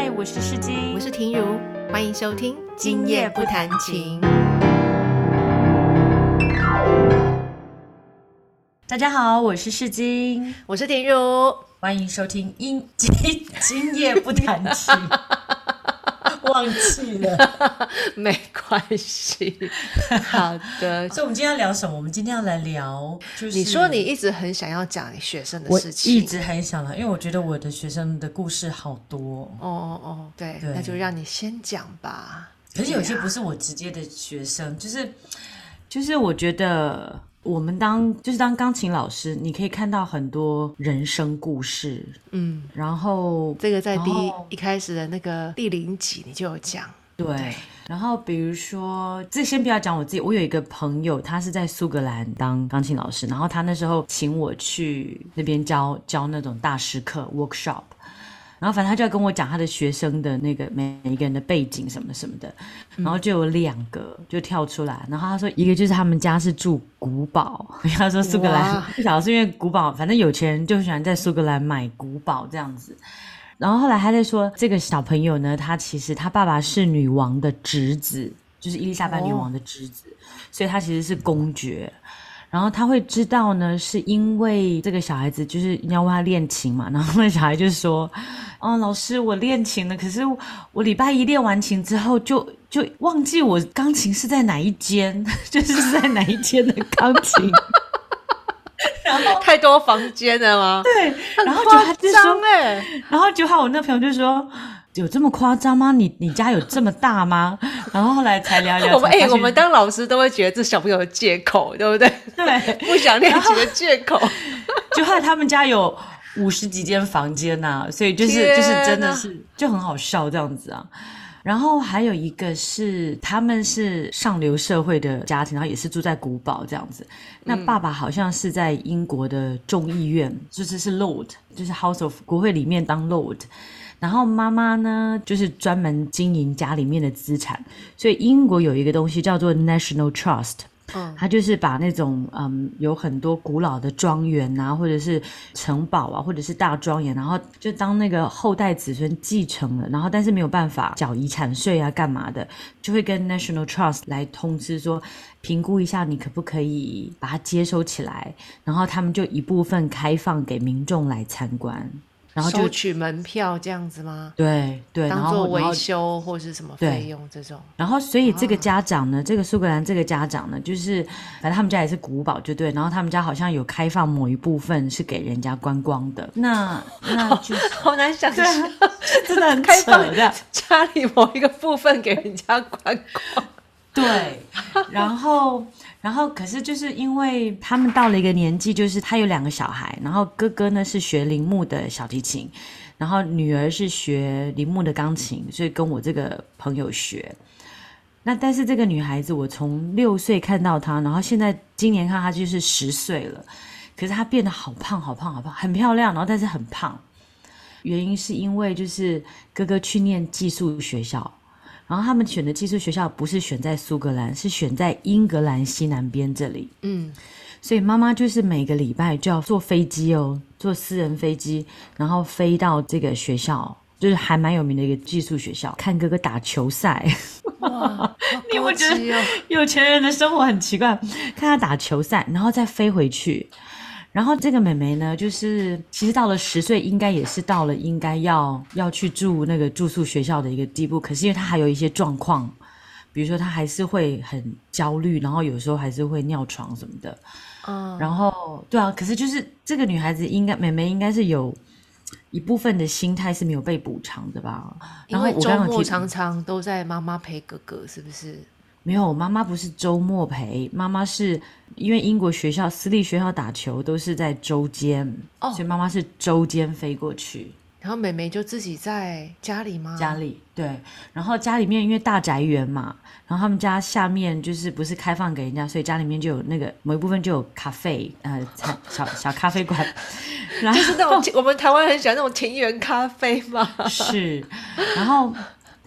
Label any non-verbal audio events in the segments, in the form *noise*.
嗨，我是世金，我是婷如，欢迎收听《今夜不弹琴》。大家好，我是世金，我是婷如，欢迎收听《今今今夜不弹琴》。*laughs* 忘记了，*laughs* 没关系。*laughs* 好的，所以我们今天要聊什么？我们今天要来聊，就是你说你一直很想要讲你学生的事情，一直很想了，因为我觉得我的学生的故事好多。哦哦哦，对，那就让你先讲吧。可是有些不是我直接的学生，就是就是我觉得。我们当就是当钢琴老师，你可以看到很多人生故事，嗯，然后这个在第一一开始的那个第零集你就有讲，对，然后比如说，这先不要讲我自己，我有一个朋友，他是在苏格兰当钢琴老师，然后他那时候请我去那边教教那种大师课 workshop。然后反正他就要跟我讲他的学生的那个每一个人的背景什么什么的，然后就有两个就跳出来，然后他说一个就是他们家是住古堡，*laughs* 他说苏格兰不晓得是因为古堡，反正有钱人就喜欢在苏格兰买古堡这样子。然后后来他在说这个小朋友呢，他其实他爸爸是女王的侄子，就是伊丽莎白女王的侄子，所以他其实是公爵。然后他会知道呢，是因为这个小孩子就是要问他练琴嘛，*laughs* 然后那小孩就说：“哦，老师，我练琴了，可是我礼拜一练完琴之后，就就忘记我钢琴是在哪一间，*laughs* 就是在哪一间的钢琴。*laughs* ”然后太多房间了吗？对，然后就他就说：“哎，然后就好，我那朋友就说。”有这么夸张吗？你你家有这么大吗？*laughs* 然后后来才聊聊。*laughs* 我们哎，我们当老师都会觉得这小朋友的借口，*laughs* 对不对？对，不想练习的借口。就害他们家有五十几间房间呐，所以就是就是真的是就很好笑这样子啊。然后还有一个是他们是上流社会的家庭，然后也是住在古堡这样子。那爸爸好像是在英国的众议院，就是是 Lord，就是 House of 国会里面当 Lord。然后妈妈呢，就是专门经营家里面的资产，所以英国有一个东西叫做 National Trust，他，就是把那种嗯有很多古老的庄园啊，或者是城堡啊，或者是大庄园，然后就当那个后代子孙继承了，然后但是没有办法缴遗产税啊，干嘛的，就会跟 National Trust 来通知说，评估一下你可不可以把它接收起来，然后他们就一部分开放给民众来参观。然后就取门票这样子吗？对对，当做维修或是什么费用这种。然后，所以这个家长呢，这个苏格兰这个家长呢，就是反正他们家也是古堡，就对。然后他们家好像有开放某一部分是给人家观光的。那那 *laughs* 就好难想象，真的很开放的家里某一个部分给人家观光。对，然后。然后，可是就是因为他们到了一个年纪，就是他有两个小孩，然后哥哥呢是学铃木的小提琴，然后女儿是学铃木的钢琴，所以跟我这个朋友学。那但是这个女孩子，我从六岁看到她，然后现在今年看她就是十岁了，可是她变得好胖，好胖，好胖，很漂亮，然后但是很胖。原因是因为就是哥哥去念寄宿学校。然后他们选的寄宿学校不是选在苏格兰，是选在英格兰西南边这里。嗯，所以妈妈就是每个礼拜就要坐飞机哦，坐私人飞机，然后飞到这个学校，就是还蛮有名的一个寄宿学校，看哥哥打球赛。哇，*laughs* 你不觉得有钱人的生活很奇怪，看他打球赛，然后再飞回去。然后这个妹妹呢，就是其实到了十岁，应该也是到了应该要要去住那个住宿学校的一个地步。可是因为她还有一些状况，比如说她还是会很焦虑，然后有时候还是会尿床什么的。嗯，然后对啊，可是就是这个女孩子应该妹妹应该是有一部分的心态是没有被补偿的吧？因为周末常常都在妈妈陪哥哥，是不是？没有，妈妈不是周末陪，妈妈是因为英国学校私立学校打球都是在周间，哦所以妈妈是周间飞过去。然后妹妹就自己在家里吗？家里对，然后家里面因为大宅园嘛，然后他们家下面就是不是开放给人家，所以家里面就有那个某一部分就有咖啡，呃，小小咖啡馆，就是那种我们台湾很喜欢那种田园咖啡嘛。是，然后。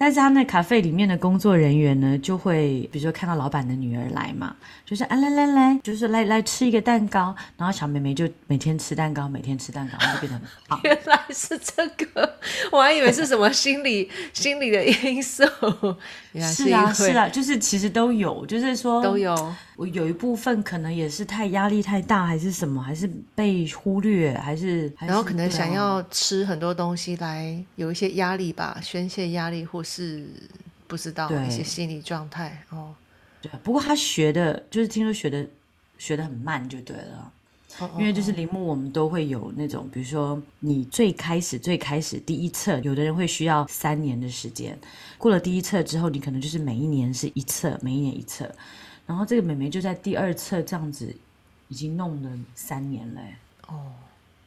但是他那咖啡里面的工作人员呢，就会比如说看到老板的女儿来嘛，就是啊来来来，就是来来吃一个蛋糕，然后小妹妹就每天吃蛋糕，每天吃蛋糕，就变得很胖。*laughs* 原来是这个，我还以为是什么心理 *laughs* 心理的因素，*laughs* 原来是啊，是啊，就是其实都有，就是说都。有。我有一部分可能也是太压力太大，还是什么，还是被忽略，还是还是然后可能想要吃很多东西来有一些压力吧，宣泄压力，或是不知道对一些心理状态哦。对，不过他学的，就是听说学的学的很慢，就对了。哦因为就是铃木，我们都会有那种，比如说你最开始最开始第一册，有的人会需要三年的时间，过了第一册之后，你可能就是每一年是一册，每一年一册，然后这个妹妹就在第二册这样子，已经弄了三年了欸，哦，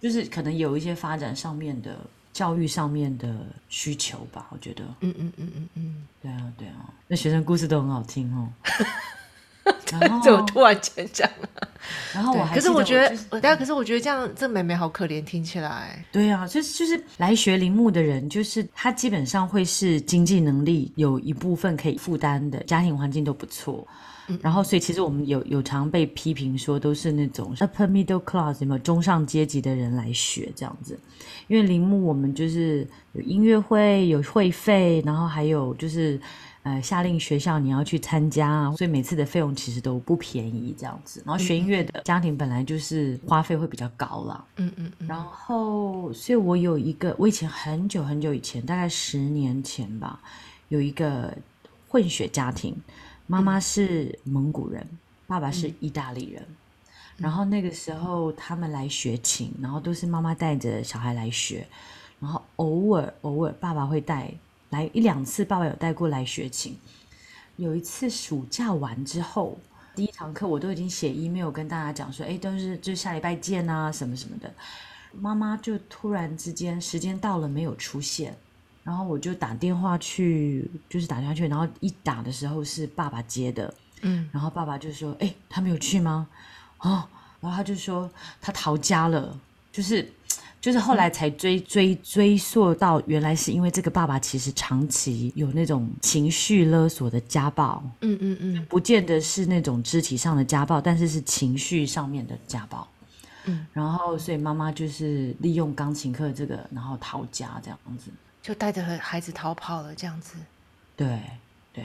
就是可能有一些发展上面的教育上面的需求吧，我觉得。嗯嗯嗯嗯嗯，对啊，对啊，那学生故事都很好听哦。*laughs* 然后，这我突然间讲了。然后我还可是我觉得但可是我觉得这样，这妹妹好可怜，听起来。对啊，就是就是来学铃木的人，就是他基本上会是经济能力有一部分可以负担的，家庭环境都不错。然后，所以其实我们有有常被批评说，都是那种 upper middle class 有没有中上阶级的人来学这样子。因为铃木我们就是有音乐会，有会费，然后还有就是呃下令学校你要去参加啊，所以每次的费用其实都不便宜这样子。然后学音乐的家庭本来就是花费会比较高啦。嗯嗯嗯。然后，所以我有一个，我以前很久很久以前，大概十年前吧，有一个混血家庭，妈妈是蒙古人，爸爸是意大利人。然后那个时候他们来学琴，然后都是妈妈带着小孩来学，然后偶尔偶尔爸爸会带来一两次，爸爸有带过来学琴。有一次暑假完之后，第一堂课我都已经写 email 跟大家讲说，哎，都是就下礼拜见啊，什么什么的。妈妈就突然之间时间到了没有出现，然后我就打电话去，就是打电话去，然后一打的时候是爸爸接的，嗯，然后爸爸就说：“哎，他没有去吗？”哦，然后他就说他逃家了，就是就是后来才追追追溯到，原来是因为这个爸爸其实长期有那种情绪勒索的家暴，嗯嗯嗯不见得是那种肢体上的家暴，但是是情绪上面的家暴。嗯，然后所以妈妈就是利用钢琴课这个，然后逃家这样子。就带着孩子逃跑了，这样子。对对，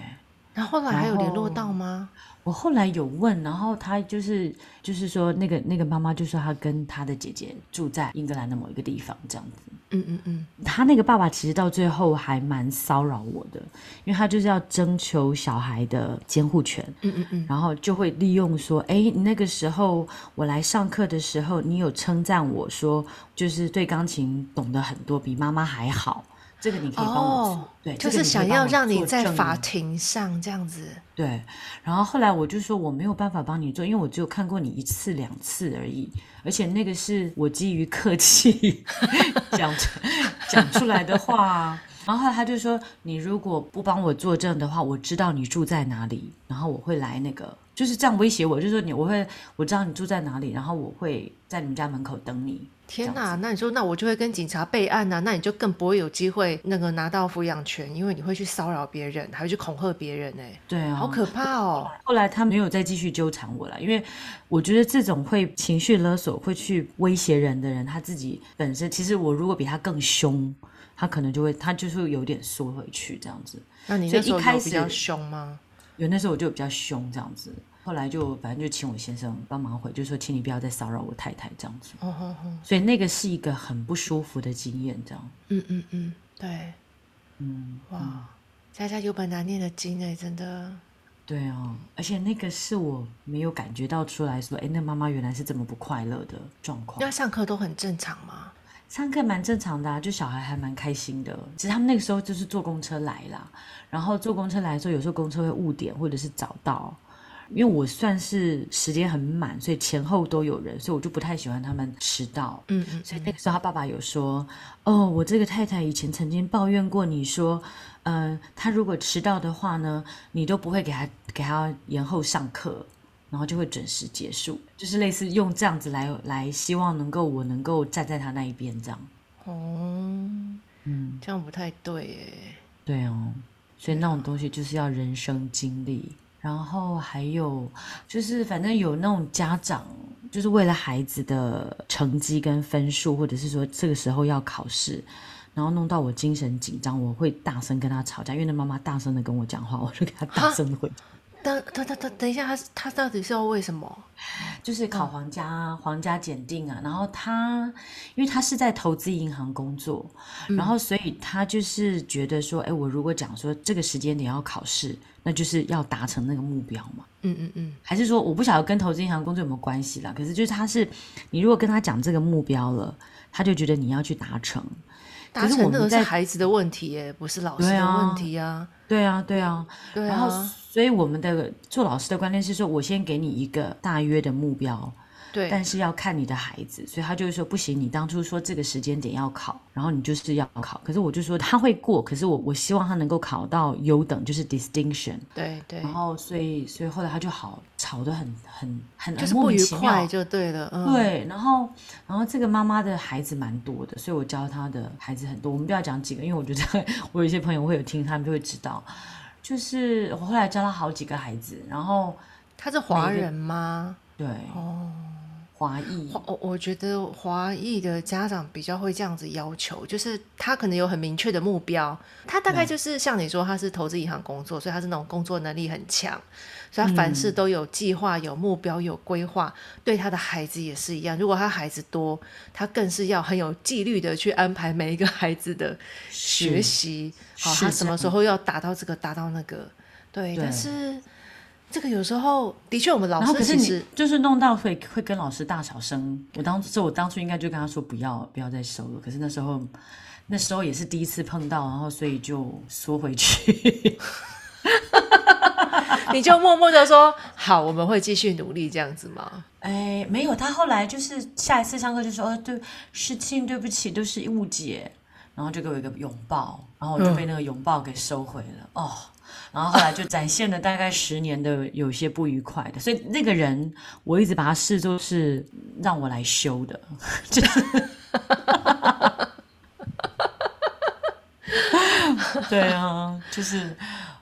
然后后来还有联络到吗？我后来有问，然后他就是就是说那个那个妈妈就说她跟她的姐姐住在英格兰的某一个地方这样子。嗯嗯嗯，他那个爸爸其实到最后还蛮骚扰我的，因为他就是要征求小孩的监护权，嗯嗯嗯，然后就会利用说，哎，你那个时候我来上课的时候，你有称赞我说，就是对钢琴懂得很多，比妈妈还好。这个你可以帮我做，哦对，就是想要让你在法庭上这样子。对，然后后来我就说我没有办法帮你做，因为我只有看过你一次两次而已，而且那个是我基于客气 *laughs* 讲出讲出来的话。然后他就说，你如果不帮我作证的话，我知道你住在哪里，然后我会来那个，就是这样威胁我，就说你我会我知道你住在哪里，然后我会在你们家门口等你。天哪，那你说，那我就会跟警察备案呐、啊那你就更不会有机会那个拿到抚养权，因为你会去骚扰别人，还会去恐吓别人、哎，对啊，好可怕哦！后来他没有再继续纠缠我了，因为我觉得这种会情绪勒索、会去威胁人的人，他自己本身其实我如果比他更凶，他可能就会他就是会有点缩回去这样子。那你所以那时候一开始有比较凶吗？有那时候我就比较凶这样子，后来就反正就请我先生帮忙回，就说请你不要再骚扰我太太这样子。所以那个是一个很不舒服的经验，这样。嗯嗯嗯，对，嗯，哇，家家有本难念的经哎，真的。对啊，而且那个是我没有感觉到出来说，哎，那妈妈原来是这么不快乐的状况。那上课都很正常吗？上课蛮正常的、啊，就小孩还蛮开心的。其实他们那个时候就是坐公车来啦，然后坐公车来的时候，有时候公车会误点或者是早到。因为我算是时间很满，所以前后都有人，所以我就不太喜欢他们迟到。嗯嗯，所以那个时候他爸爸有说：“哦，我这个太太以前曾经抱怨过你说，呃，他如果迟到的话呢，你都不会给他给他延后上课，然后就会准时结束，就是类似用这样子来来希望能够我能够站在他那一边这样。哦，嗯，这样不太对耶。对哦，所以那种东西就是要人生经历。然后还有就是，反正有那种家长，就是为了孩子的成绩跟分数，或者是说这个时候要考试，然后弄到我精神紧张，我会大声跟他吵架，因为那妈妈大声的跟我讲话，我就给他大声回。等等等等等一下，他他到底是要为什么？就是考皇家、皇家检定啊，然后他因为他是在投资银行工作，然后所以他就是觉得说，哎，我如果讲说这个时间点要考试，那就是要达成那个目标嘛。嗯嗯嗯，还是说我不晓得跟投资银行工作有没有关系啦？可是就是他是你如果跟他讲这个目标了，他就觉得你要去达成。达成那个是孩子的问题耶，不是老师的问题啊。对啊，对啊，对啊。然后，所以我们的做老师的观念是说，我先给你一个大约的目标。对，但是要看你的孩子，所以他就是说不行。你当初说这个时间点要考，然后你就是要考。可是我就说他会过，可是我我希望他能够考到优等，就是 distinction。对对。然后所以所以后来他就好吵得很很很就是不愉快就对了。对，然后然后这个妈妈的孩子蛮多的，所以我教他的孩子很多。我们不要讲几个，因为我觉得 *laughs* 我有一些朋友会有听，他们就会知道。就是我后来教他好几个孩子，然后他是华人吗？对哦。华裔，我我觉得华裔的家长比较会这样子要求，就是他可能有很明确的目标，他大概就是像你说他是投资银行工作，所以他是那种工作能力很强，所以他凡事都有计划、有目标、有规划。对他的孩子也是一样，如果他孩子多，他更是要很有纪律的去安排每一个孩子的学习，好，他什么时候要达到这个，达到那个，对，但是。这个有时候的确，我们老师其实就是弄到会会跟老师大小声。我当时我当初应该就跟他说不要不要再收了，可是那时候那时候也是第一次碰到，然后所以就缩回去。*laughs* 你就默默的说好，我们会继续努力这样子吗？哎，没有，他后来就是下一次上课就说哦，对，事情对不起，都是误解，然后就给我一个拥抱，然后我就被那个拥抱给收回了。哦。然后后来就展现了大概十年的有些不愉快的，所以那个人我一直把他视作是让我来修的，*laughs* 就是，*laughs* 对啊，就是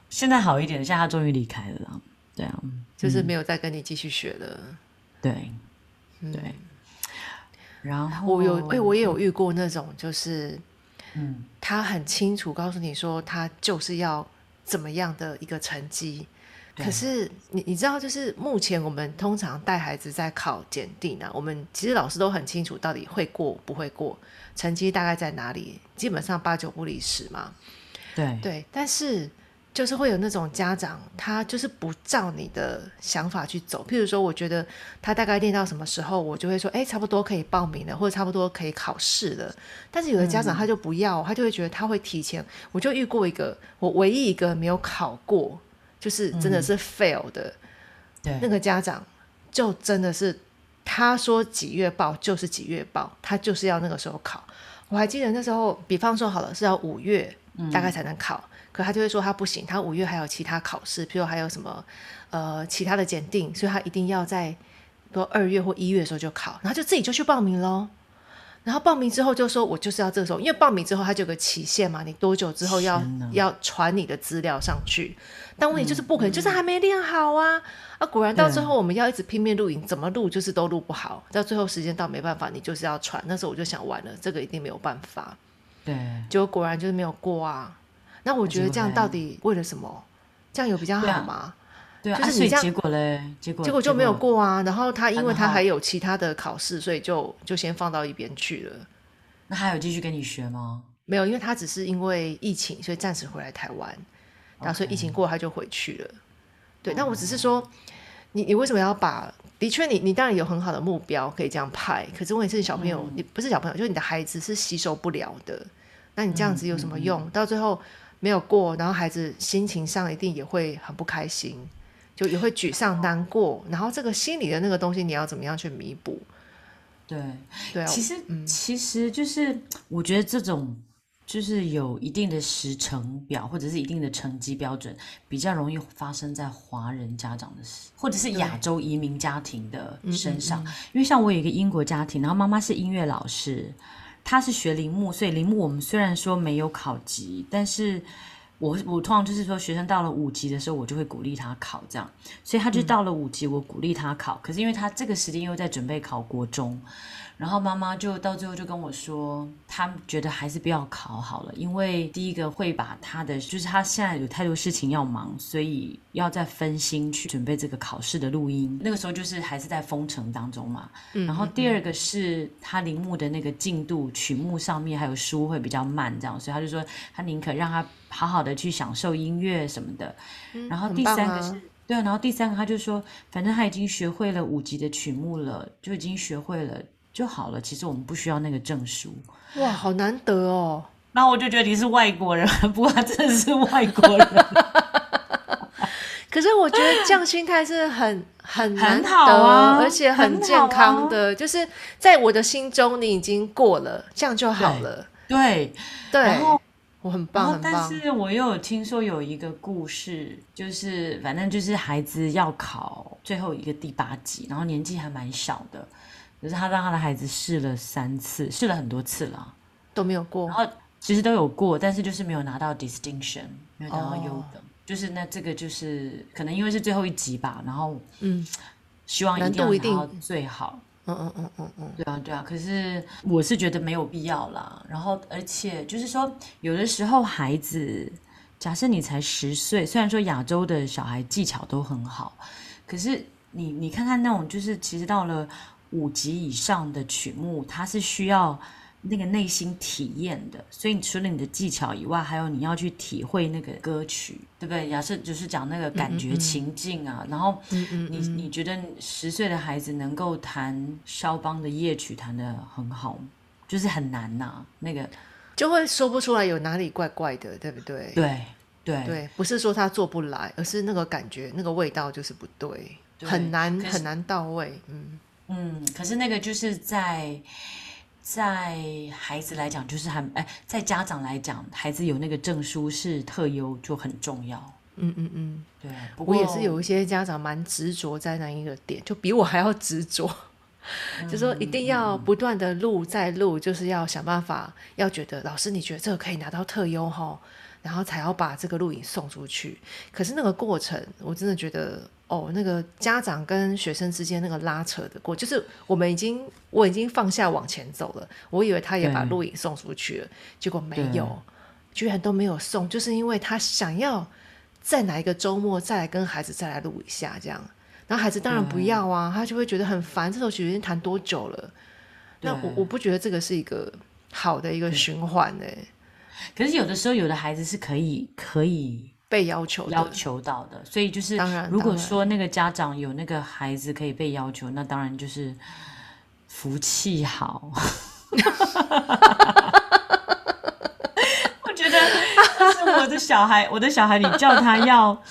现在好一点，现在他终于离开了，对啊，就是没有再跟你继续学了，对，对，然后我有哎，我也有遇过那种，就是嗯，他很清楚告诉你说，他就是要。怎么样的一个成绩？可是你你知道，就是目前我们通常带孩子在考检定啊，我们其实老师都很清楚到底会过不会过，成绩大概在哪里，基本上八九不离十嘛。对对，但是。就是会有那种家长，他就是不照你的想法去走。譬如说，我觉得他大概练到什么时候，我就会说，哎，差不多可以报名了，或者差不多可以考试了。但是有的家长他就不要，他就会觉得他会提前。我就遇过一个，我唯一一个没有考过，就是真的是 fail 的，对，那个家长就真的是他说几月报就是几月报，他就是要那个时候考。我还记得那时候，比方说好了是要五月大概才能考。可他就会说他不行，他五月还有其他考试，譬如还有什么呃其他的检定，所以他一定要在说二月或一月的时候就考，然后就自己就去报名喽。然后报名之后就说，我就是要这个时候，因为报名之后它就有个期限嘛，你多久之后要要传你的资料上去？但问题就是不可能，就是还没练好啊！啊，果然到最后我们要一直拼命录影，怎么录就是都录不好，到最后时间到没办法，你就是要传。那时候我就想完了，这个一定没有办法。对，结果果然就是没有过啊。那我觉得这样到底为了什么？这样有比较好吗？对啊，就是你这样结果嘞，结果结果就没有过啊。然后他因为他还有其他的考试，所以就就先放到一边去了。那还有继续跟你学吗？没有，因为他只是因为疫情，所以暂时回来台湾。然后所以疫情过他就回去了。对，那我只是说，你你为什么要把？的确，你你当然有很好的目标可以这样派，可是问题是小朋友，你不是小朋友，就是你的孩子是吸收不了的。那你这样子有什么用？到最后。没有过，然后孩子心情上一定也会很不开心，就也会沮丧难过。然后这个心理的那个东西，你要怎么样去弥补？对对啊，其实其实就是我觉得这种就是有一定的时程表或者是一定的成绩标准，比较容易发生在华人家长的或者是亚洲移民家庭的身上。因为像我有一个英国家庭，然后妈妈是音乐老师。他是学铃木，所以铃木我们虽然说没有考级，但是我我通常就是说学生到了五级的时候，我就会鼓励他考这样，所以他就到了五级，我鼓励他考。可是因为他这个时间又在准备考国中，然后妈妈就到最后就跟我说，她觉得还是不要考好了，因为第一个会把她的，就是她现在有太多事情要忙，所以要再分心去准备这个考试的录音。那个时候就是还是在封城当中嘛。然后第二个是她铃木的那个进度，曲目上面还有书会比较慢，这样，所以她就说她宁可让她好好的去享受音乐什么的。然后第三个是。对啊，然后第三个他就说，反正他已经学会了五级的曲目了，就已经学会了就好了。其实我们不需要那个证书。哇，好难得哦。那我就觉得你是外国人，*laughs* 不过他真的是外国人。*laughs* 可是我觉得这样心态是很很很好啊，而且很健康的。就是在我的心中，你已经过了，这样就好了。对对。我很棒，很棒。但是我又有听说有一个故事，就是反正就是孩子要考最后一个第八级，然后年纪还蛮小的，可是他让他的孩子试了三次，试了很多次了，都没有过。然后其实都有过，但是就是没有拿到 distinction，没有拿到优等。就是那这个就是可能因为是最后一集吧，然后嗯，希望一定要拿到最好。嗯嗯嗯嗯嗯，对啊对啊，可是我是觉得没有必要啦。然后而且就是说，有的时候孩子，假设你才十岁，虽然说亚洲的小孩技巧都很好，可是你你看看那种，就是其实到了五级以上的曲目，它是需要。那个内心体验的，所以除了你的技巧以外，还有你要去体会那个歌曲，对不对？假设就是讲那个感觉情境啊，然后你你觉得十岁的孩子能够弹肖邦的夜曲弹得很好，就是很难呐，那个就会说不出来有哪里怪怪的，对不对？对对对，不是说他做不来，而是那个感觉那个味道就是不对，很难很难到位。嗯嗯，可是那个就是在。在孩子来讲，就是还哎，在家长来讲，孩子有那个证书是特优就很重要。嗯嗯嗯，对。不过也是有一些家长蛮执着在那一个点，就比我还要执着，*laughs* 就说一定要不断的录再录，就是要想办法，要觉得老师你觉得这个可以拿到特优哈，然后才要把这个录影送出去。可是那个过程，我真的觉得。哦，那个家长跟学生之间那个拉扯的过，就是我们已经我已经放下往前走了，我以为他也把录影送出去了，结果没有，居然都没有送，就是因为他想要在哪一个周末再来跟孩子再来录一下这样，然后孩子当然不要啊，他就会觉得很烦，这首曲已经弹多久了？那我我不觉得这个是一个好的一个循环哎，可是有的时候有的孩子是可以可以。被要求要求到的，所以就是，如果说那个家长有那个孩子可以被要求，那当然就是福气好。*laughs* 我觉得是我的小孩，我的小孩，你叫他要，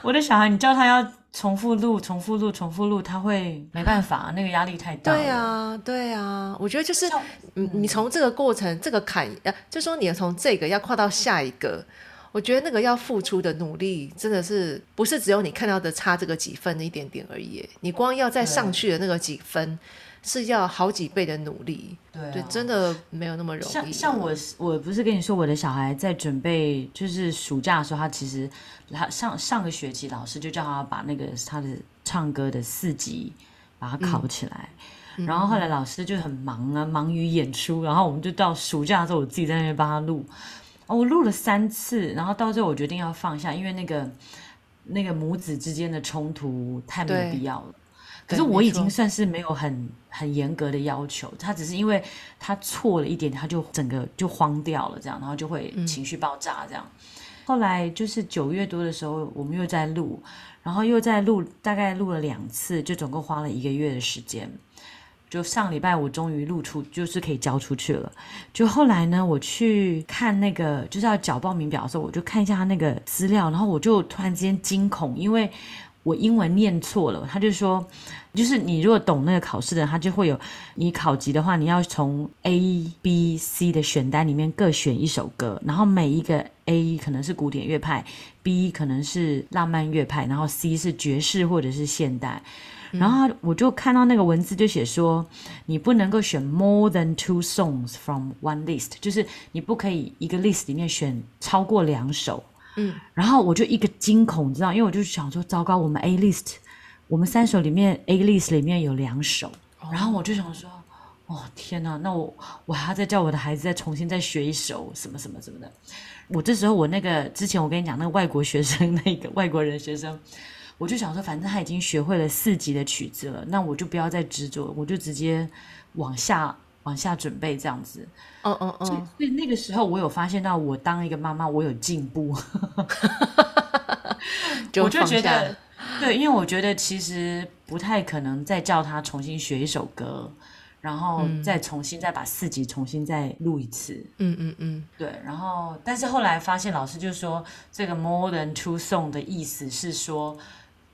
我的小孩，你叫他要重复录、重复录、重复录，他会没办法，那个压力太大。对啊，对啊，我觉得就是，你你从这个过程，这个坎，呃，就说你要从这个要跨到下一个。我觉得那个要付出的努力，真的是不是只有你看到的差这个几分的一点点而已。你光要再上去的那个几分，是要好几倍的努力。对，真的没有那么容易。像像我，我不是跟你说，我的小孩在准备就是暑假的时候，他其实他上上个学期老师就叫他把那个他的唱歌的四级把它考起来，然后后来老师就很忙啊，忙于演出，然后我们就到暑假的时候，我自己在那边帮他录。哦，我录了三次，然后到最后我决定要放下，因为那个那个母子之间的冲突太没有必要了。可是我已经算是没有很很严格的要求，他只是因为他错了一点，他就整个就慌掉了，这样，然后就会情绪爆炸这样。后来就是九月多的时候，我们又在录，然后又在录，大概录了两次，就总共花了一个月的时间。就上礼拜我终于录出，就是可以交出去了。就后来呢，我去看那个就是要缴报名表的时候，我就看一下他那个资料，然后我就突然之间惊恐，因为我英文念错了。他就说，就是你如果懂那个考试的，他就会有你考级的话，你要从 A、B、C 的选单里面各选一首歌，然后每一个 A 可能是古典乐派，B 可能是浪漫乐派，然后 C 是爵士或者是现代。然后我就看到那个文字就写说，你不能够选 more than two songs from one list，就是你不可以一个 list 里面选超过两首。嗯，然后我就一个惊恐，你知道，因为我就想说，糟糕，我们 A list，我们三首里面 A list 里面有两首，然后我就想说，哦天哪，那我我还要再叫我的孩子再重新再学一首什么什么什么的。我这时候我那个之前我跟你讲那个外国学生那个外国人学生，我就想说，反正他已经学会了四级的曲子了，那我就不要再执着，我就直接往下往下准备这样子。嗯嗯嗯，所以那个时候我有发现到，我当一个妈妈，我有进步。*laughs* 我就觉得，对，因为我觉得其实不太可能再叫他重新学一首歌，然后再重新再把四级重新再录一次。嗯嗯嗯，对。然后，但是后来发现老师就说，这个 more than two song 的意思是说，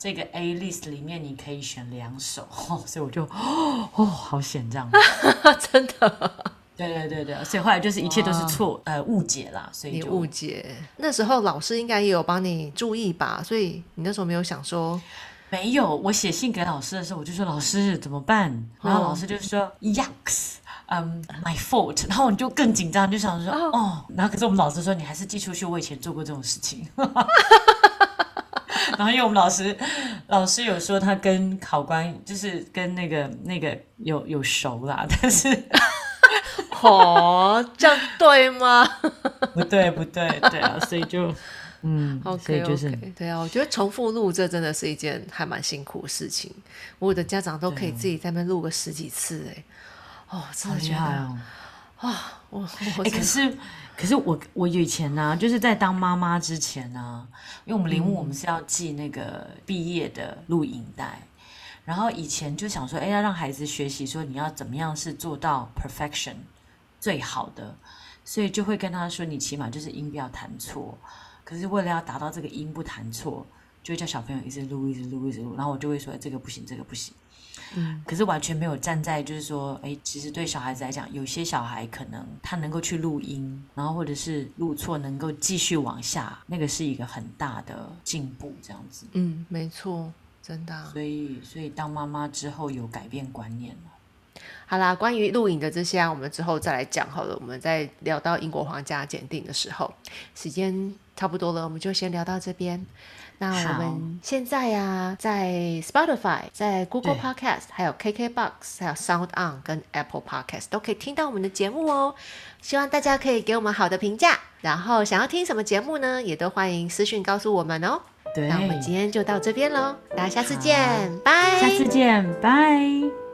这个 A list 里面你可以选两首，*laughs* 所以我就哦，好险这样，*laughs* 真的。对对对对，所以后来就是一切都是错呃误解啦，所以你误解。那时候老师应该也有帮你注意吧，所以你那时候没有想说没有。我写信给老师的时候，我就说老师怎么办？然后老师就说 Yucks，嗯，my fault。然后你就更紧张，就想说哦。然后可是我们老师说你还是寄出去，我以前做过这种事情。*laughs* 然后因为我们老师老师有说他跟考官就是跟那个那个有有熟啦，但是。*laughs* 哦，这样对吗？*laughs* 不对，不对，对啊，所以就，嗯，OK，就是，对啊，我觉得重复录这真的是一件还蛮辛苦的事情。我的家长都可以自己在那录个十几次，哎，哦，真的觉得啊，我，哎，可是，可是我，我以前呢，就是在当妈妈之前呢，因为我们铃木我们是要记那个毕业的录影带。然后以前就想说，哎，要让孩子学习，说你要怎么样是做到 perfection 最好的，所以就会跟他说，你起码就是音不要弹错。可是为了要达到这个音不弹错，就会叫小朋友一直录，一直录，一直录。然后我就会说，这个不行，这个不行。嗯。可是完全没有站在就是说，哎，其实对小孩子来讲，有些小孩可能他能够去录音，然后或者是录错，能够继续往下，那个是一个很大的进步，这样子。嗯，没错。真的，所以所以当妈妈之后有改变观念了。好啦，关于录影的这些，我们之后再来讲好了。我们在聊到英国皇家检定的时候，时间差不多了，我们就先聊到这边。那我们现在呀，在 Spotify、在 Google Podcast、还有 KKBox、还有 Sound On 跟 Apple Podcast 都可以听到我们的节目哦。希望大家可以给我们好的评价，然后想要听什么节目呢，也都欢迎私讯告诉我们哦。那我们今天就到这边喽，大家下次见，拜。下次见，拜。